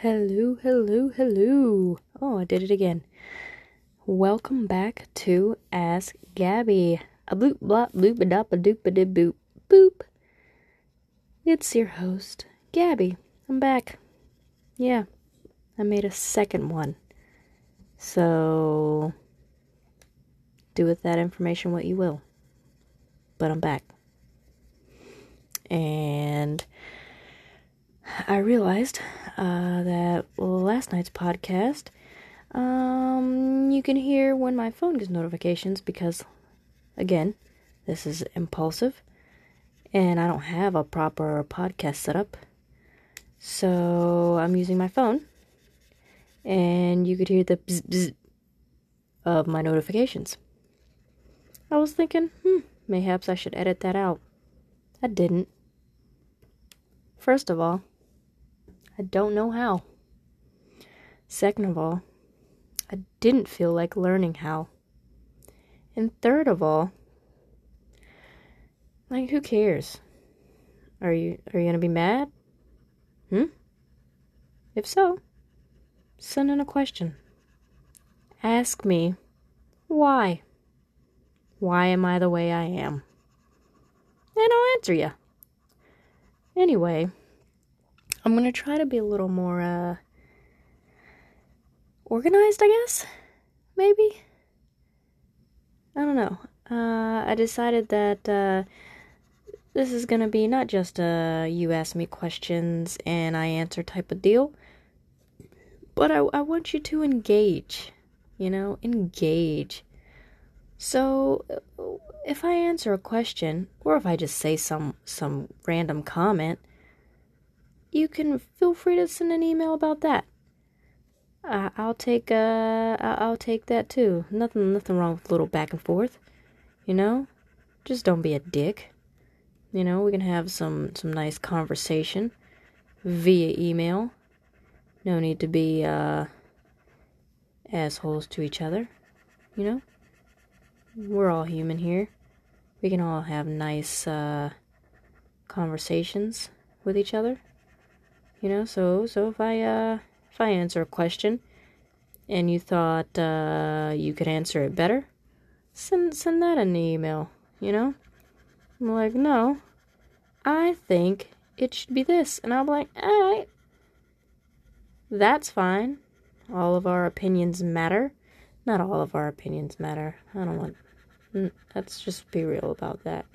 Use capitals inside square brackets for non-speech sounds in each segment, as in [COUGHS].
Hello, hello, hello. Oh, I did it again. Welcome back to Ask Gabby. A bloop blop bloop a dop a doop a dip boop boop. It's your host, Gabby. I'm back. Yeah, I made a second one. So, do with that information what you will. But I'm back. And I realized uh, that last night's podcast, um, you can hear when my phone gets notifications because, again, this is impulsive and I don't have a proper podcast setup. So I'm using my phone and you could hear the bzz, bzz of my notifications. I was thinking, hmm, mayhaps I should edit that out. I didn't. First of all, I don't know how. Second of all, I didn't feel like learning how. And third of all, like who cares? Are you are you gonna be mad? Hmm? If so, send in a question. Ask me why. Why am I the way I am? And I'll answer you. Anyway, I'm to try to be a little more uh, organized, I guess. Maybe. I don't know. Uh, I decided that uh, this is to be not just a you ask me questions and I answer type of deal, but I, I want you to engage. You know, engage. So, if I answer a question, or if I just say some some random comment, you can feel free to send an email about that. Uh, I'll take uh I'll take that too. Nothing nothing wrong with a little back and forth. You know? Just don't be a dick. You know, we can have some some nice conversation via email. No need to be uh assholes to each other. You know? We're all human here. We can all have nice uh conversations with each other. You know, so so if I uh if I answer a question and you thought uh you could answer it better, send send that the email, you know? I'm like, no. I think it should be this. And I'm like, alright. That's fine. All of our opinions matter. Not all of our opinions matter. I don't want let's just be real about that.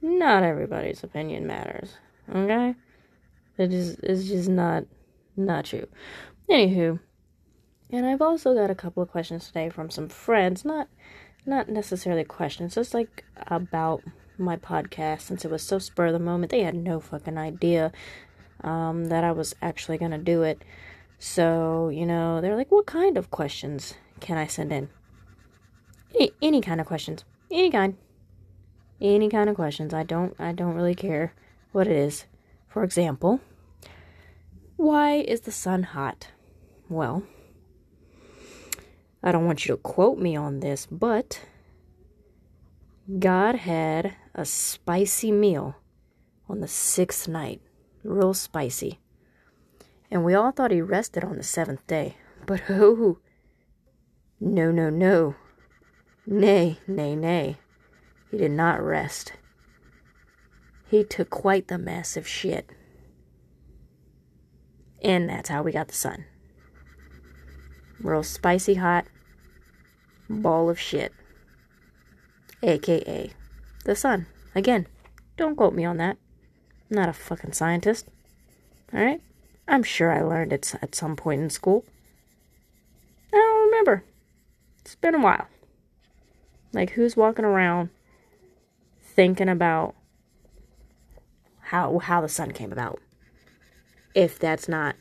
Not everybody's opinion matters. Okay? It is it's just not not true. Anywho, and I've also got a couple of questions today from some friends, not not necessarily questions, just like about my podcast since it was so spur of the moment. They had no fucking idea um, that I was actually gonna do it. So, you know, they're like, what kind of questions can I send in? Any, any kind of questions. Any kind. Any kind of questions. I don't I don't really care what it is. For example, why is the sun hot? Well, I don't want you to quote me on this, but God had a spicy meal on the sixth night, real spicy. And we all thought he rested on the seventh day. But [LAUGHS] oh, no, no, no. Nay, nay, nay. He did not rest. He took quite the massive shit. And that's how we got the sun. Real spicy hot ball of shit. AKA the sun. Again, don't quote me on that. I'm not a fucking scientist. Alright? I'm sure I learned it at some point in school. I don't remember. It's been a while. Like, who's walking around thinking about how how the sun came about if that's not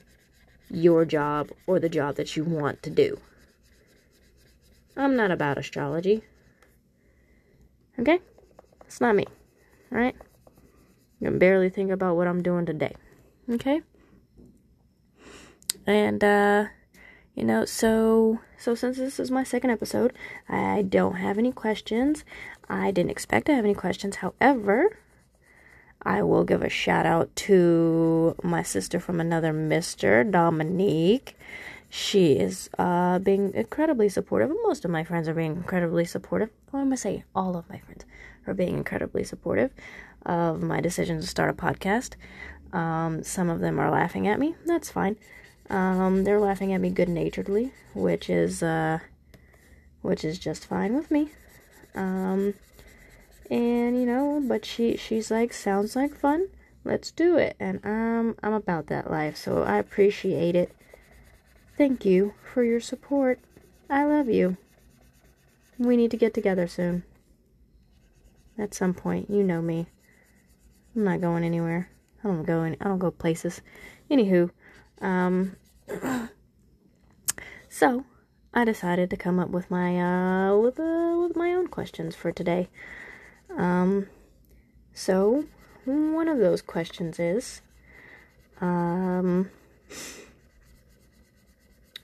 your job or the job that you want to do. I'm not about astrology. Okay? It's not me. Alright? You can barely think about what I'm doing today. Okay? And uh you know, so so since this is my second episode, I don't have any questions. I didn't expect to have any questions. However, I will give a shout out to my sister from another Mr. Dominique. She is uh, being incredibly supportive. Most of my friends are being incredibly supportive. i'm I say? All of my friends are being incredibly supportive of my decision to start a podcast. Um, some of them are laughing at me. That's fine. Um, they're laughing at me good naturedly, which is uh, which is just fine with me. Um, and you know, but she she's like, sounds like fun. Let's do it. And i'm I'm about that life, so I appreciate it. Thank you for your support. I love you. We need to get together soon. At some point, you know me. I'm not going anywhere. I don't go any, I don't go places. Anywho, um, [COUGHS] so I decided to come up with my uh with uh with my own questions for today. Um, so one of those questions is, um,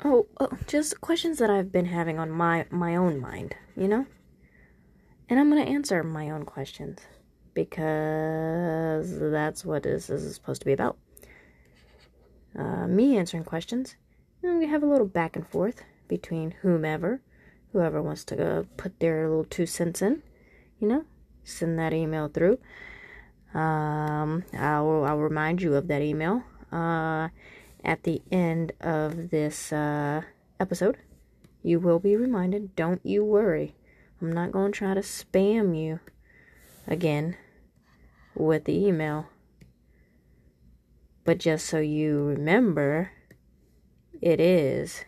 oh, oh, just questions that I've been having on my my own mind, you know, and I'm gonna answer my own questions because that's what this is supposed to be about. Uh, me answering questions, and we have a little back and forth between whomever, whoever wants to uh, put their little two cents in, you know, send that email through. Um, I'll, I'll remind you of that email uh, at the end of this uh, episode. You will be reminded. Don't you worry. I'm not going to try to spam you again with the email. But just so you remember, it is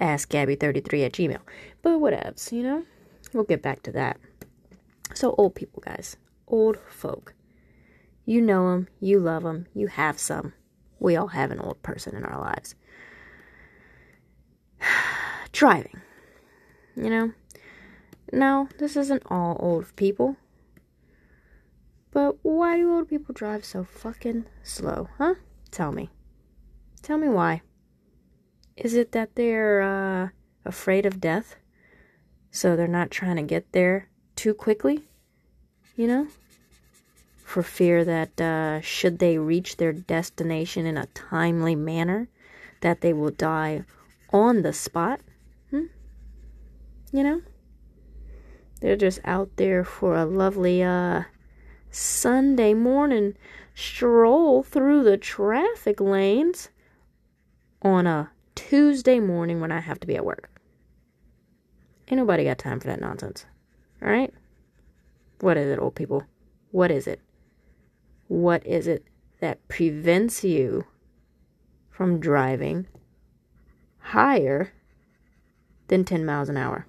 askgabby33 at gmail. But whatevs, you know? We'll get back to that. So, old people, guys. Old folk. You know them, you love them, you have some. We all have an old person in our lives. [SIGHS] Driving. You know? No, this isn't all old people. But why do old people drive so fucking slow, huh? Tell me. Tell me why. Is it that they're uh, afraid of death? So they're not trying to get there too quickly? You know? For fear that uh, should they reach their destination in a timely manner, that they will die on the spot? Hmm? You know? They're just out there for a lovely uh, Sunday morning stroll through the traffic lanes on a Tuesday morning when I have to be at work. Ain't nobody got time for that nonsense. Alright? What is it, old people? What is it? What is it that prevents you from driving higher than 10 miles an hour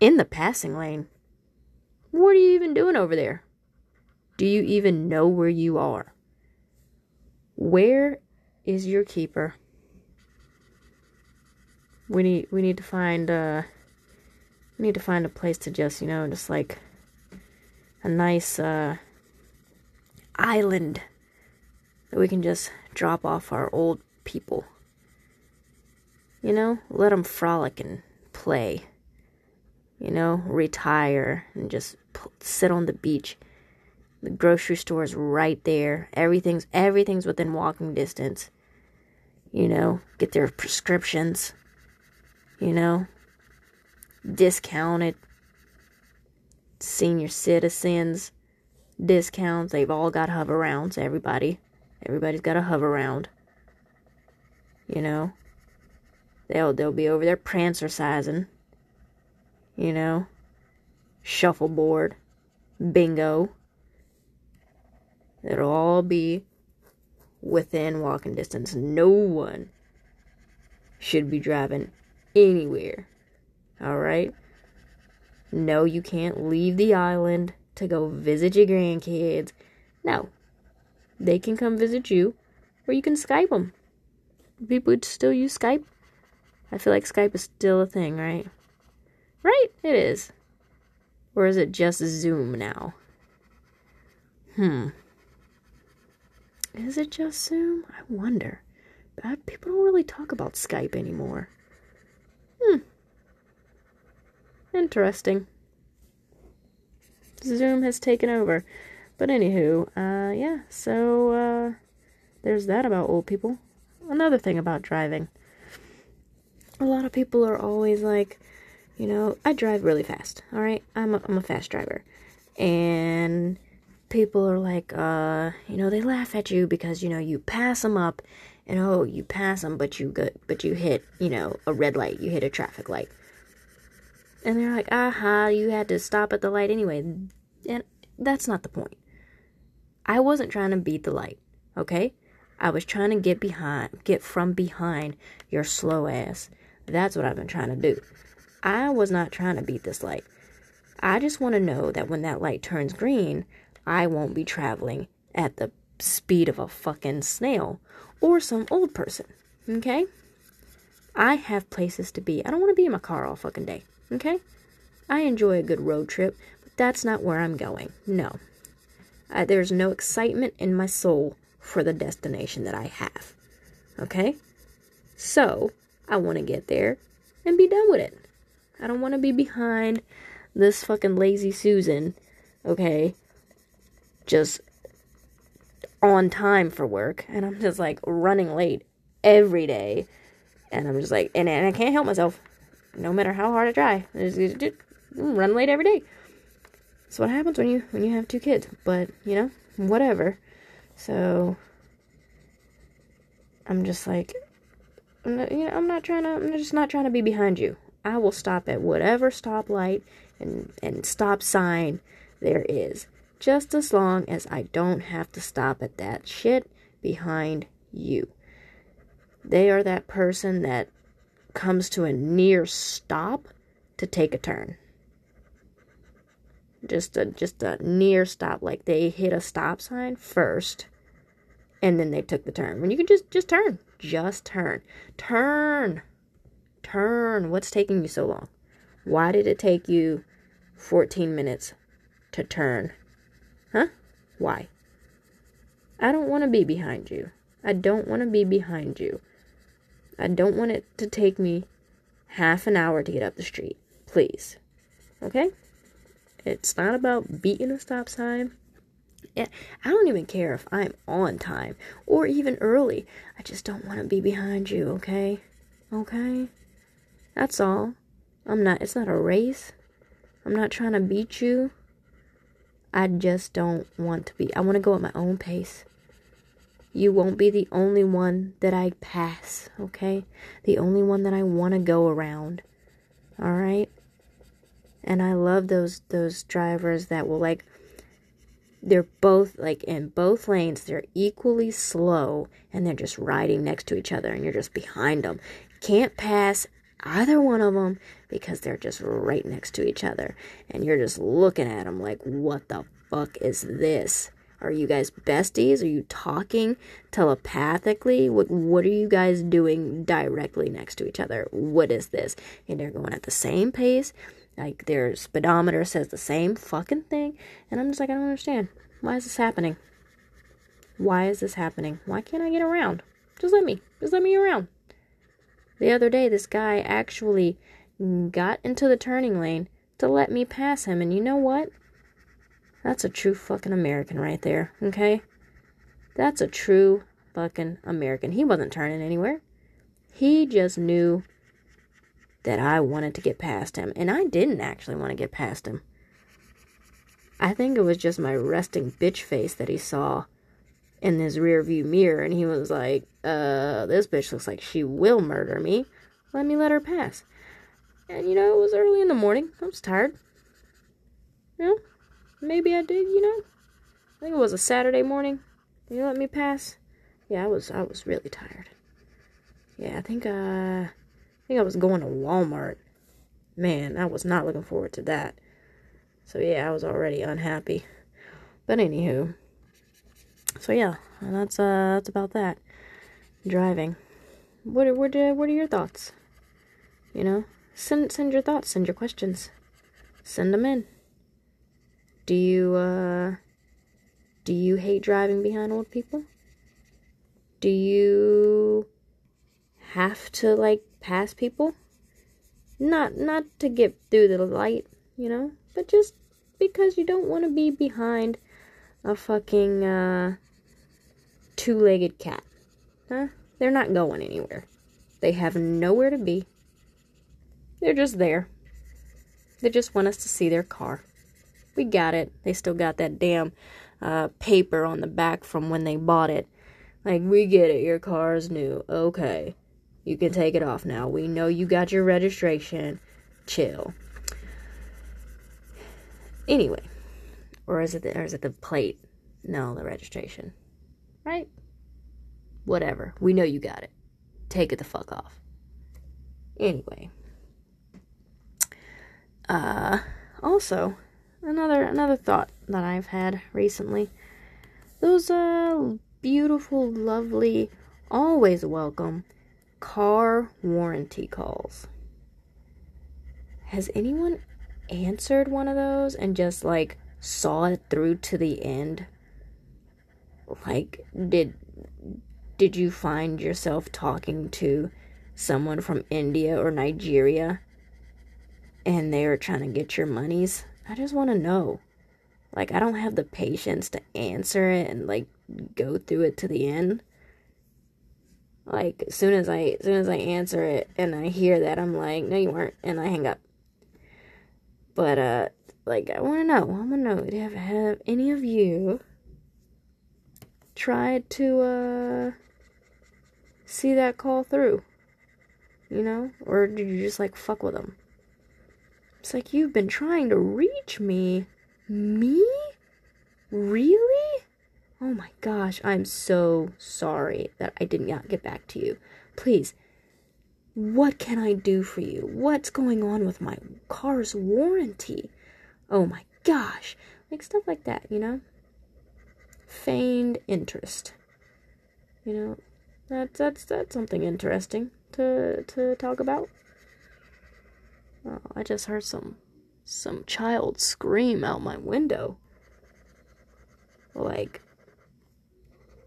in the passing lane? What are you even doing over there? Do you even know where you are? Where is your keeper? we need we need to find uh need to find a place to just you know just like a nice uh island that we can just drop off our old people. You know? Let them frolic and play. You know? Retire and just sit on the beach. The grocery store is right there. Everything's everything's within walking distance. You know? Get their prescriptions. You know, discounted senior citizens discounts. They've all got Hoverounds. Everybody, everybody's got a Hoveround. You know, they'll they'll be over there prancercising. You know, shuffleboard, bingo. It'll all be within walking distance. No one should be driving anywhere. Alright? No, you can't leave the island to go visit your grandkids. No. They can come visit you, or you can Skype them. People would still use Skype. I feel like Skype is still a thing, right? Right? It is. Or is it just Zoom now? Hmm. Is it just Zoom? I wonder. People don't really talk about Skype anymore. Hmm. Interesting. Zoom has taken over. But anywho, uh, yeah, so, uh, there's that about old people. Another thing about driving. A lot of people are always like, you know, I drive really fast, alright? I'm a, I'm a fast driver. And people are like, uh, you know, they laugh at you because, you know, you pass them up and oh, you pass them, but you go, but you hit, you know, a red light, you hit a traffic light. And they're like, aha, you had to stop at the light anyway. And that's not the point. I wasn't trying to beat the light, okay? I was trying to get behind, get from behind your slow ass. That's what I've been trying to do. I was not trying to beat this light. I just want to know that when that light turns green, I won't be traveling at the speed of a fucking snail or some old person. Okay? I have places to be. I don't want to be in my car all fucking day. Okay? I enjoy a good road trip, but that's not where I'm going. No. Uh, there's no excitement in my soul for the destination that I have. Okay? So, I want to get there and be done with it. I don't want to be behind this fucking lazy Susan, okay? Just on time for work. And I'm just like running late every day. And I'm just like, and, and I can't help myself no matter how hard I try. I just, just mm, run late every day. That's what happens when you when you have two kids. But you know, whatever. So I'm just like, I'm not, you know, I'm not trying to. I'm just not trying to be behind you. I will stop at whatever stoplight and and stop sign there is, just as long as I don't have to stop at that shit behind you. They are that person that comes to a near stop to take a turn. Just a just a near stop, like they hit a stop sign first, and then they took the turn. When you can just just turn, just turn, turn, turn. What's taking you so long? Why did it take you 14 minutes to turn? Huh? Why? I don't want to be behind you. I don't want to be behind you. I don't want it to take me half an hour to get up the street. Please. Okay? It's not about beating a stop sign. Eh, I don't even care if I'm on time or even early. I just don't want to be behind you, okay? Okay? That's all. I'm not, it's not a race. I'm not trying to beat you. I just don't want to be. I want to go at my own pace. You won't be the only one that I pass, okay? The only one that I want to go around. All right? And I love those those drivers that will like they're both like in both lanes, they're equally slow and they're just riding next to each other and you're just behind them. Can't pass either one of them because they're just right next to each other and you're just looking at them like what the fuck is this? Are you guys besties? Are you talking telepathically? What what are you guys doing directly next to each other? What is this? And they're going at the same pace. Like their speedometer says the same fucking thing. And I'm just like, I don't understand. Why is this happening? Why is this happening? Why can't I get around? Just let me. Just let me around. The other day, this guy actually got into the turning lane to let me pass him. And you know what? That's a true fucking American right there, okay? That's a true fucking American. He wasn't turning anywhere. He just knew that I wanted to get past him. And I didn't actually want to get past him. I think it was just my resting bitch face that he saw in his rear view mirror. And he was like, uh, this bitch looks like she will murder me. Let me let her pass. And you know, it was early in the morning. I was tired. You know, Maybe I did, you know? I think it was a Saturday morning. You let me pass? Yeah, I was I was really tired. Yeah, I think uh I think I was going to Walmart. Man, I was not looking forward to that. So yeah, I was already unhappy. But anywho. So yeah, that's uh that's about that. Driving. What what what are your thoughts? You know, send send your thoughts, send your questions. Send them in. Do you, uh, do you hate driving behind old people? Do you have to, like, pass people? Not, not to get through the light, you know, but just because you don't want to be behind a fucking uh, two legged cat. Huh? They're not going anywhere. They have nowhere to be. They're just there. They just want us to see their car. We got it. They still got that damn uh, paper on the back from when they bought it. Like, we get it. Your car is new. Okay. You can take it off now. We know you got your registration. Chill. Anyway, or is it the, or is it the plate? No, the registration. Right? Whatever. We know you got it. Take it the fuck off. Anyway. Uh also, another another thought that I've had recently. Those uh beautiful, lovely, always welcome car warranty calls. Has anyone answered one of those and just like saw it through to the end? Like did did you find yourself talking to someone from India or Nigeria and they are trying to get your monies? I just want to know. Like I don't have the patience to answer it and like go through it to the end. Like as soon as I as soon as I answer it and I hear that I'm like, no you weren't and I hang up. But uh like I wanna know, I wanna know, have have any of you tried to uh see that call through? You know? Or did you just like fuck with them? It's like you've been trying to reach me. Me? Really? Oh my gosh, I'm so sorry that I did not get back to you. Please, what can I do for you? What's going on with my car's warranty? Oh my gosh. Like stuff like that, you know? Feigned interest. You know, that's that's that's something interesting to to talk about. Oh, I just heard some some child scream out my window. Like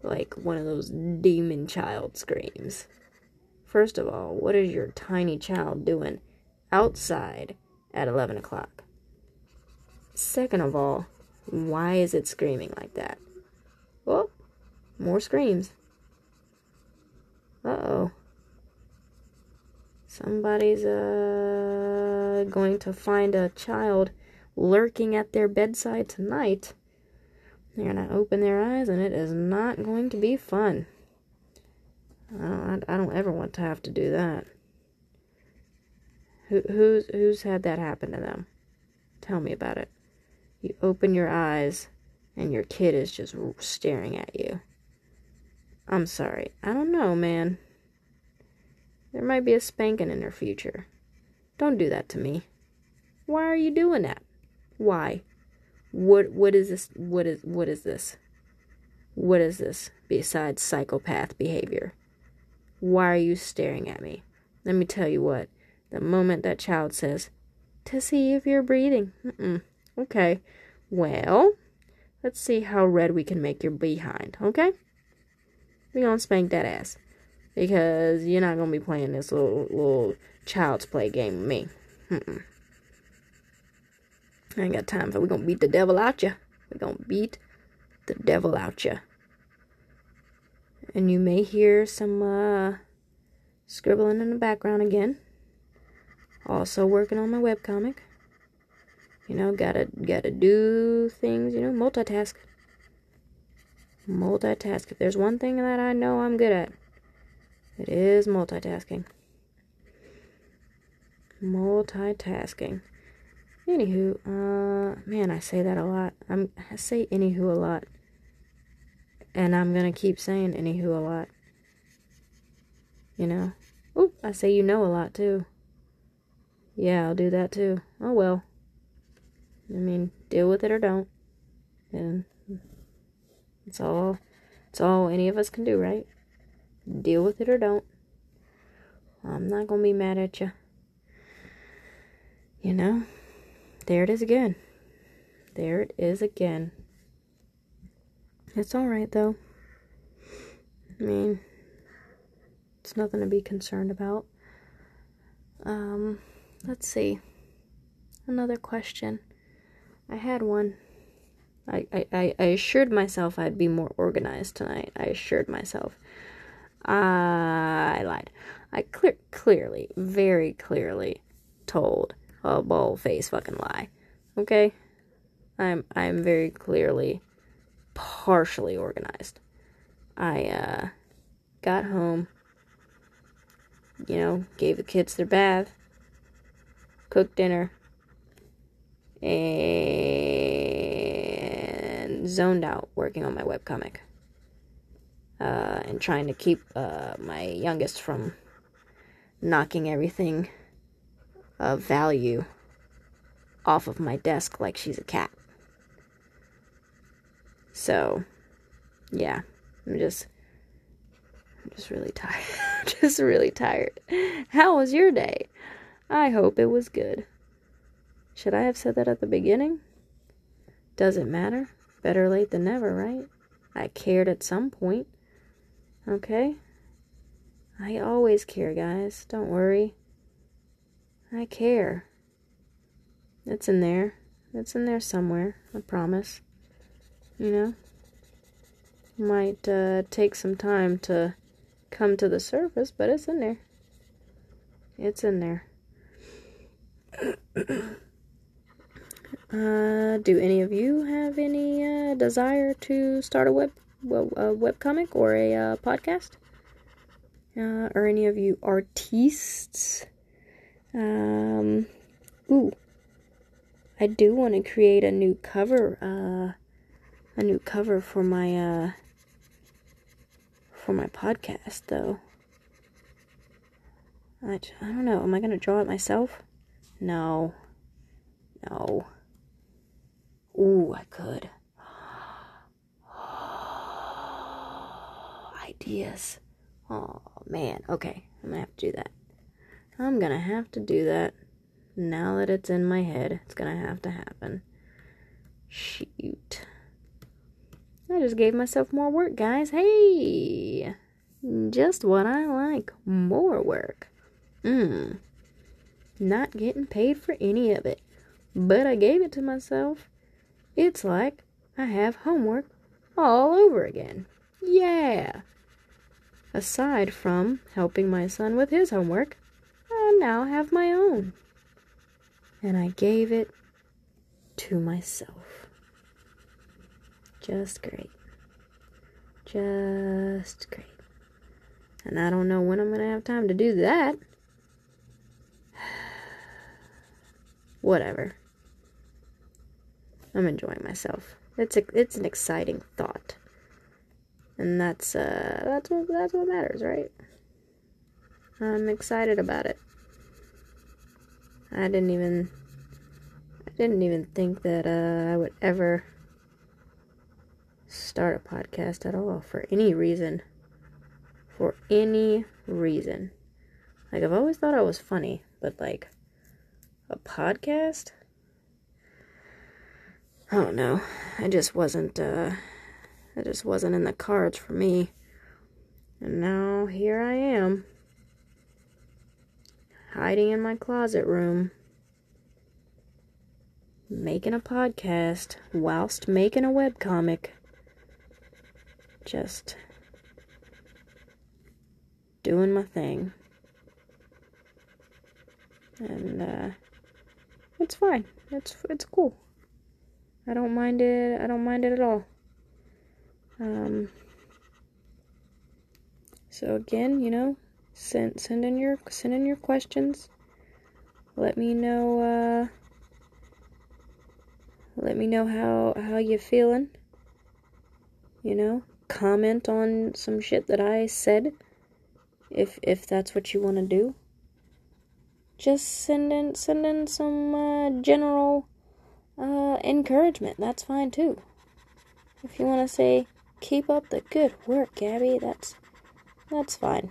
like one of those demon child screams. First of all, what is your tiny child doing outside at 11 o'clock? Second of all, why is it screaming like that? Well, more screams. Uh oh. Somebody's uh going to find a child lurking at their bedside tonight. They're gonna open their eyes, and it is not going to be fun. I don't, I don't ever want to have to do that. Who, who's who's had that happen to them? Tell me about it. You open your eyes, and your kid is just staring at you. I'm sorry. I don't know, man. There might be a spanking in their future. Don't do that to me. Why are you doing that? Why? What what is this what is what is this? What is this besides psychopath behavior? Why are you staring at me? Let me tell you what. The moment that child says, to see if you're breathing. Mm-mm. Okay. Well, let's see how red we can make your behind, okay? We gonna spank that ass. Because you're not gonna be playing this little little child's play game with me. Mm-mm. I ain't got time for it. we gonna beat the devil out ya. We're gonna beat the devil out ya. And you may hear some uh, scribbling in the background again. Also working on my webcomic. You know, gotta gotta do things, you know, multitask. Multitask. If there's one thing that I know I'm good at, it is multitasking. Multitasking. Anywho, uh, man, I say that a lot. I'm, I say anywho a lot. And I'm gonna keep saying anywho a lot. You know? Oop, I say you know a lot too. Yeah, I'll do that too. Oh well. I mean, deal with it or don't. And it's all it's all any of us can do, right? Deal with it or don't. I'm not gonna be mad at you. You know? There it is again. There it is again. It's alright though. I mean, it's nothing to be concerned about. Um, let's see. Another question. I had one. I, I, I assured myself I'd be more organized tonight. I assured myself. I lied. I clear, clearly, very clearly told a bold face fucking lie. Okay? I'm I'm very clearly partially organized. I uh got home, you know, gave the kids their bath, cooked dinner, and zoned out working on my webcomic. Uh, and trying to keep uh, my youngest from knocking everything of value off of my desk like she's a cat. So, yeah, I'm just, I'm just really tired. [LAUGHS] just really tired. How was your day? I hope it was good. Should I have said that at the beginning? Does it matter. Better late than never, right? I cared at some point. Okay? I always care, guys. Don't worry. I care. It's in there. It's in there somewhere. I promise. You know? Might uh, take some time to come to the surface, but it's in there. It's in there. [COUGHS] uh, do any of you have any uh, desire to start a web a web comic or a uh, podcast? Uh, are any of you artists? Um, ooh, I do want to create a new cover, uh, a new cover for my, uh, for my podcast, though. I, I don't know. Am I going to draw it myself? No. No. Ooh, I could. Ideas. Oh, man. Okay, I'm to have to do that. I'm gonna have to do that. Now that it's in my head, it's gonna have to happen. Shoot. I just gave myself more work, guys. Hey! Just what I like. More work. Mmm. Not getting paid for any of it. But I gave it to myself. It's like I have homework all over again. Yeah! Aside from helping my son with his homework, I now have my own. And I gave it to myself. Just great. Just great. And I don't know when I'm going to have time to do that. [SIGHS] Whatever. I'm enjoying myself. It's a, it's an exciting thought. And that's uh that's what that's what matters, right? I'm excited about it. I didn't even I didn't even think that uh, I would ever start a podcast at all for any reason. For any reason. Like I've always thought I was funny, but like a podcast? I don't know. I just wasn't uh it just wasn't in the cards for me. And now here I am hiding in my closet room, making a podcast whilst making a webcomic. Just doing my thing. And uh it's fine. It's it's cool. I don't mind it. I don't mind it at all. Um so again, you know, send send in your send in your questions. Let me know uh let me know how how you feeling. You know, comment on some shit that I said if if that's what you want to do. Just send in send in some uh, general uh, encouragement. That's fine too. If you want to say keep up the good work, Gabby, that's that's fine.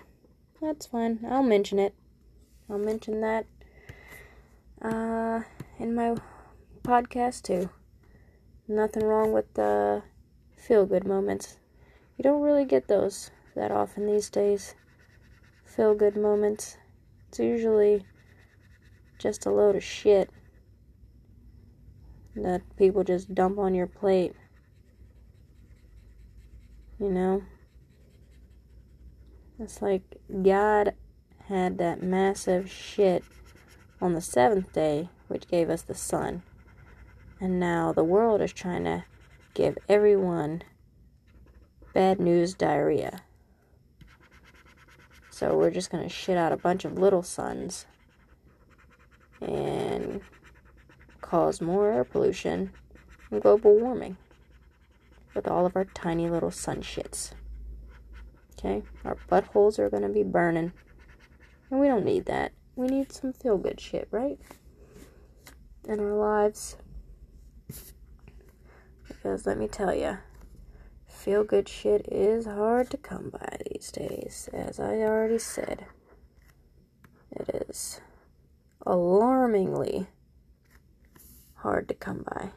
That's fine. I'll mention it. I'll mention that uh, in my podcast too. Nothing wrong with the feel good moments. You don't really get those that often these days. Feel good moments. It's usually just a load of shit that people just dump on your plate You know? It's like God had that massive shit on the seventh day, which gave us the sun. And now the world is trying to give everyone bad news diarrhea. So we're just gonna shit out a bunch of little suns and cause more air pollution and global warming with all of our tiny little sun shits. Okay? Our buttholes are gonna be burning. And we don't need that. We need some feel good shit, right? In our lives. Because let me tell you, feel good shit is hard to come by these days. As I already said, it is alarmingly hard to come by.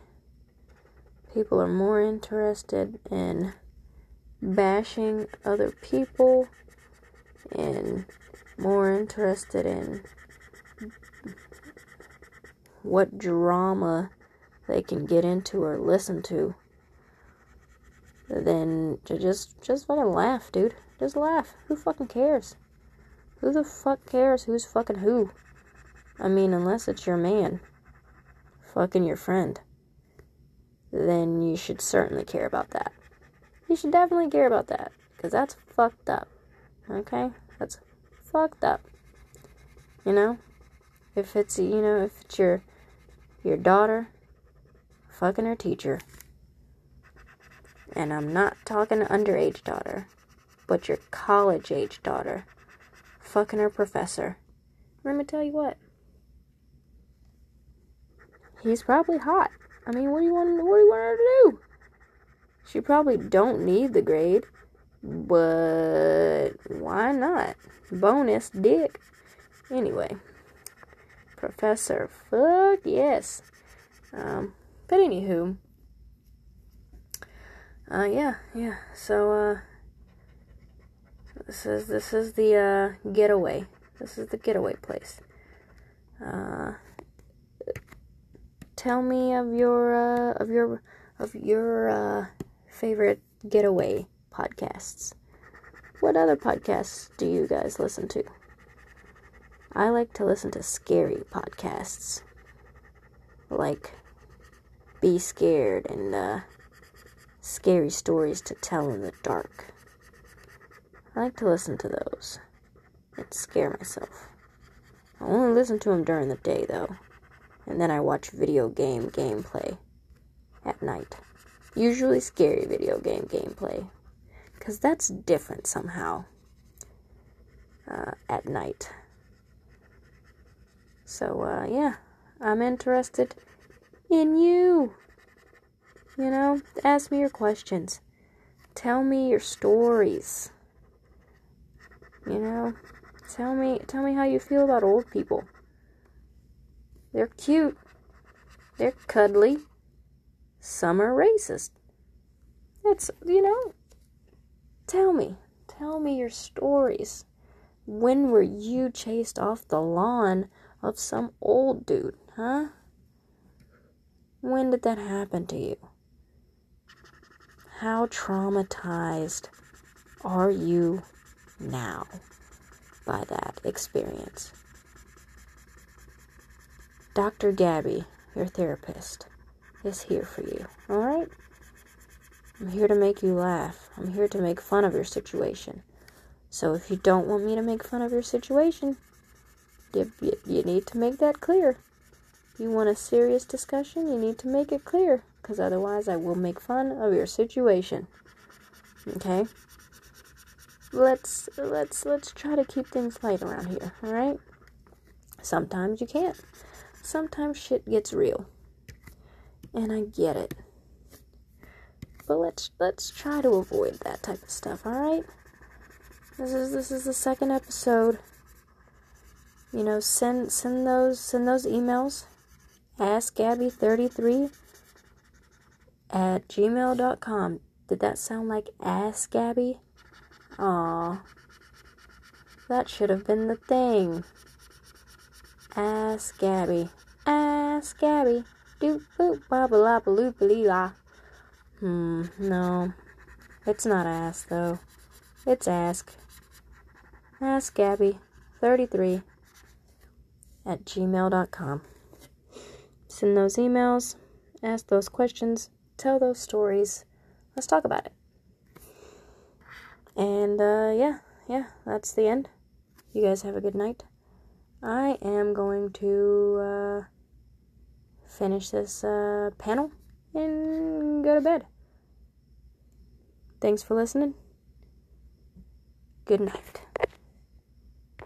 People are more interested in bashing other people and more interested in what drama they can get into or listen to than to just just fucking laugh, dude. Just laugh. Who fucking cares? Who the fuck cares who's fucking who? I mean, unless it's your man fucking your friend, then you should certainly care about that. You should definitely care about that because that's fucked up. Okay? That's fucked up. You know? If it's, you know, if it's your your daughter fucking her teacher. And I'm not talking underage daughter, but your college age daughter fucking her professor. Let me tell you what. He's probably hot. I mean, what do you want? What do you want her to do? She probably don't need the grade, but why not? Bonus dick. Anyway, professor, fuck yes. Um, but anywho, uh, yeah, yeah. So, uh, this is this is the uh, getaway. This is the getaway place. Uh, tell me of your uh, of your of your uh, favorite getaway podcasts. What other podcasts do you guys listen to? I like to listen to scary podcasts. Like Be Scared and uh, Scary Stories to Tell in the Dark. I like to listen to those and scare myself. I only listen to them during the day though and then I watch video game gameplay at night. Usually scary video game gameplay, because that's different somehow uh, at night. So, uh, yeah, I'm interested in you. You know, ask me your questions. Tell me your stories. You know, tell me tell me how you feel about old people. They're cute. They're cuddly. Some are racist. That's, you know, tell me. Tell me your stories. When were you chased off the lawn of some old dude, huh? When did that happen to you? How traumatized are you now by that experience? Dr. Gabby, your therapist, is here for you, alright? I'm here to make you laugh. I'm here to make fun of your situation. So if you don't want me to make fun of your situation, you, you, you need to make that clear. You want a serious discussion, you need to make it clear, because otherwise I will make fun of your situation. Okay? Let's let's let's try to keep things light around here, alright? Sometimes you can't sometimes shit gets real. And I get it. But let's let's try to avoid that type of stuff, alright? This is this is the second episode. You know, send send those send those emails. Ask Gabby33 at gmail.com. Did that sound like Ask Gabby? Aw. That should have been the thing. Ask Gabby. Ask Gabby. Doop boop ba ba la loop la. Hmm, no. It's not ask, though. It's ask. Ask Gabby33 at gmail.com. Send those emails, ask those questions, tell those stories. Let's talk about it. And uh, yeah, yeah, that's the end. You guys have a good night. I am going to uh, finish this uh, panel and go to bed. Thanks for listening. Good night.